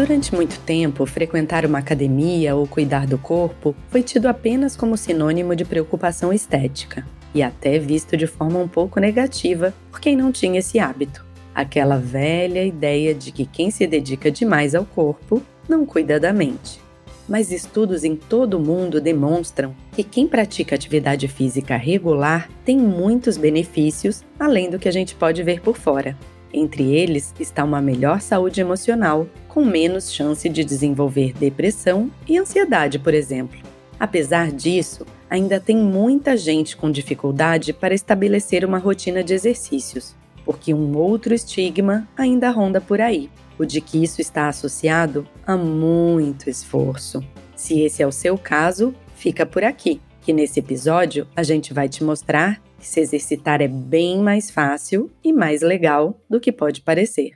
Durante muito tempo, frequentar uma academia ou cuidar do corpo foi tido apenas como sinônimo de preocupação estética e até visto de forma um pouco negativa por quem não tinha esse hábito. Aquela velha ideia de que quem se dedica demais ao corpo não cuida da mente. Mas estudos em todo o mundo demonstram que quem pratica atividade física regular tem muitos benefícios além do que a gente pode ver por fora. Entre eles está uma melhor saúde emocional, com menos chance de desenvolver depressão e ansiedade, por exemplo. Apesar disso, ainda tem muita gente com dificuldade para estabelecer uma rotina de exercícios, porque um outro estigma ainda ronda por aí, o de que isso está associado a muito esforço. Se esse é o seu caso, fica por aqui, que nesse episódio a gente vai te mostrar que se exercitar é bem mais fácil e mais legal do que pode parecer.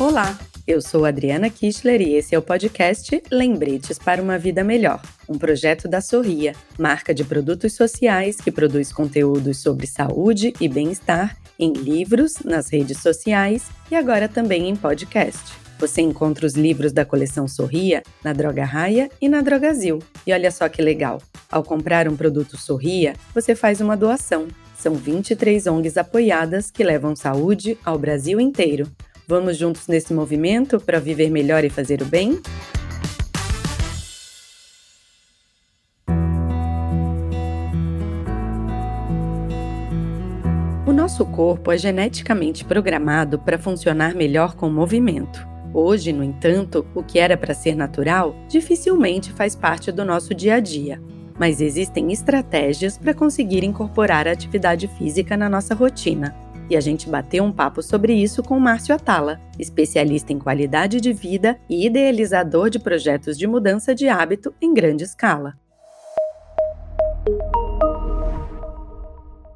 Olá, eu sou Adriana Kistler e esse é o podcast Lembretes para uma Vida Melhor, um projeto da Sorria, marca de produtos sociais que produz conteúdos sobre saúde e bem-estar em livros, nas redes sociais e agora também em podcast. Você encontra os livros da coleção Sorria na Droga Raia e na Drogazil. E olha só que legal! Ao comprar um produto Sorria, você faz uma doação. São 23 ONGs apoiadas que levam saúde ao Brasil inteiro. Vamos juntos nesse movimento para viver melhor e fazer o bem? O nosso corpo é geneticamente programado para funcionar melhor com movimento. Hoje, no entanto, o que era para ser natural dificilmente faz parte do nosso dia a dia. Mas existem estratégias para conseguir incorporar a atividade física na nossa rotina. E a gente bateu um papo sobre isso com Márcio Atala, especialista em qualidade de vida e idealizador de projetos de mudança de hábito em grande escala.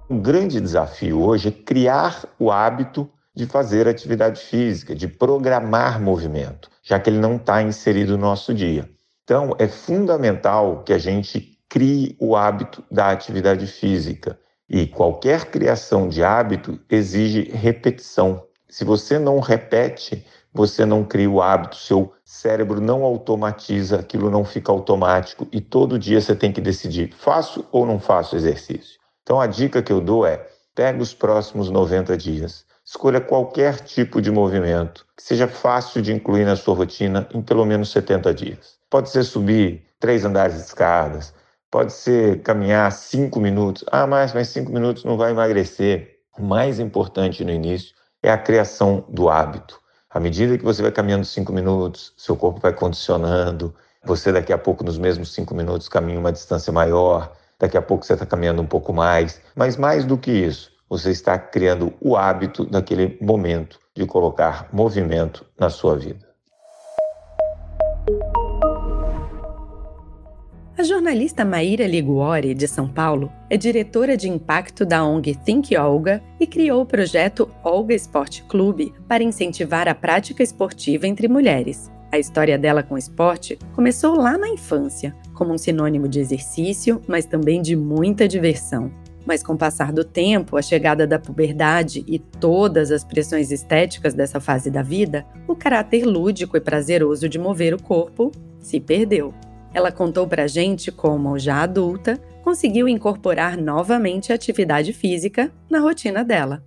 Um grande desafio hoje é criar o hábito de fazer atividade física, de programar movimento, já que ele não está inserido no nosso dia. Então, é fundamental que a gente crie o hábito da atividade física. E qualquer criação de hábito exige repetição. Se você não repete, você não cria o hábito, seu cérebro não automatiza, aquilo não fica automático e todo dia você tem que decidir: faço ou não faço exercício? Então a dica que eu dou é: pega os próximos 90 dias, Escolha qualquer tipo de movimento que seja fácil de incluir na sua rotina em pelo menos 70 dias. Pode ser subir três andares de escadas, pode ser caminhar cinco minutos. Ah, mas mais cinco minutos não vai emagrecer. O mais importante no início é a criação do hábito. À medida que você vai caminhando cinco minutos, seu corpo vai condicionando. Você daqui a pouco, nos mesmos cinco minutos, caminha uma distância maior. Daqui a pouco você está caminhando um pouco mais. Mas mais do que isso, você está criando o hábito daquele momento de colocar movimento na sua vida. A jornalista Maíra Liguori, de São Paulo, é diretora de impacto da ONG Think Olga e criou o projeto Olga Esporte Clube para incentivar a prática esportiva entre mulheres. A história dela com o esporte começou lá na infância, como um sinônimo de exercício, mas também de muita diversão. Mas com o passar do tempo, a chegada da puberdade e todas as pressões estéticas dessa fase da vida, o caráter lúdico e prazeroso de mover o corpo se perdeu. Ela contou pra gente como, já adulta, conseguiu incorporar novamente a atividade física na rotina dela.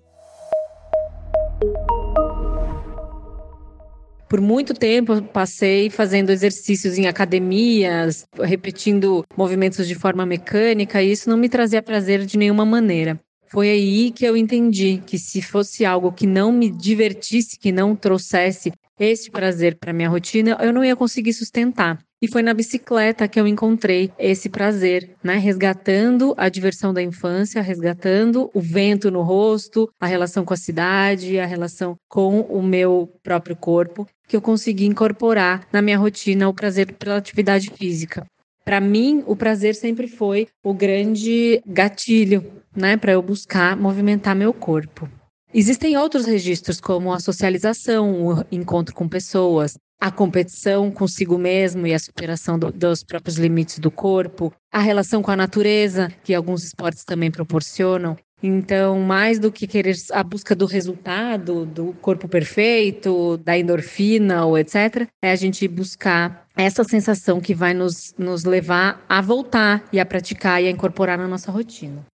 Por muito tempo passei fazendo exercícios em academias, repetindo movimentos de forma mecânica, e isso não me trazia prazer de nenhuma maneira. Foi aí que eu entendi que se fosse algo que não me divertisse, que não trouxesse esse prazer para minha rotina, eu não ia conseguir sustentar. E foi na bicicleta que eu encontrei esse prazer, né? Resgatando a diversão da infância, resgatando o vento no rosto, a relação com a cidade, a relação com o meu próprio corpo, que eu consegui incorporar na minha rotina o prazer pela atividade física. Para mim, o prazer sempre foi o grande gatilho, né, para eu buscar movimentar meu corpo. Existem outros registros, como a socialização, o encontro com pessoas, a competição consigo mesmo e a superação do, dos próprios limites do corpo, a relação com a natureza, que alguns esportes também proporcionam, Então, mais do que querer a busca do resultado, do corpo perfeito, da endorfina ou etc., é a gente buscar essa sensação que vai nos, nos levar a voltar e a praticar e a incorporar na nossa rotina.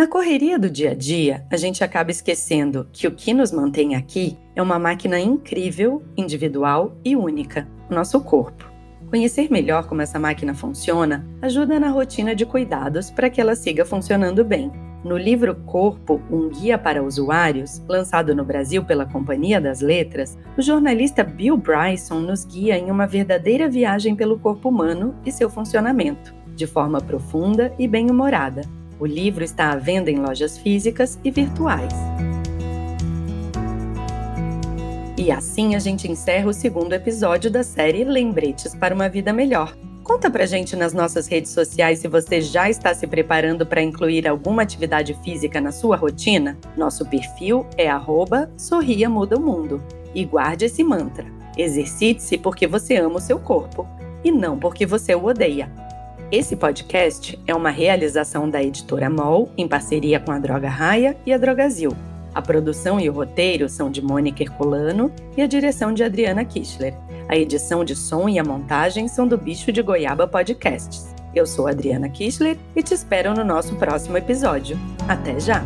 Na correria do dia a dia, a gente acaba esquecendo que o que nos mantém aqui é uma máquina incrível, individual e única, o nosso corpo. Conhecer melhor como essa máquina funciona ajuda na rotina de cuidados para que ela siga funcionando bem. No livro Corpo, um guia para usuários, lançado no Brasil pela Companhia das Letras, o jornalista Bill Bryson nos guia em uma verdadeira viagem pelo corpo humano e seu funcionamento, de forma profunda e bem-humorada. O livro está à venda em lojas físicas e virtuais. E assim a gente encerra o segundo episódio da série Lembretes para uma Vida Melhor. Conta pra gente nas nossas redes sociais se você já está se preparando para incluir alguma atividade física na sua rotina. Nosso perfil é Sorria Muda o Mundo. E guarde esse mantra: exercite-se porque você ama o seu corpo e não porque você o odeia. Esse podcast é uma realização da editora MOL em parceria com a Droga Raia e a Drogazil. A produção e o roteiro são de Mônica Herculano e a direção de Adriana Kischler. A edição de som e a montagem são do Bicho de Goiaba Podcasts. Eu sou Adriana Kischler e te espero no nosso próximo episódio. Até já!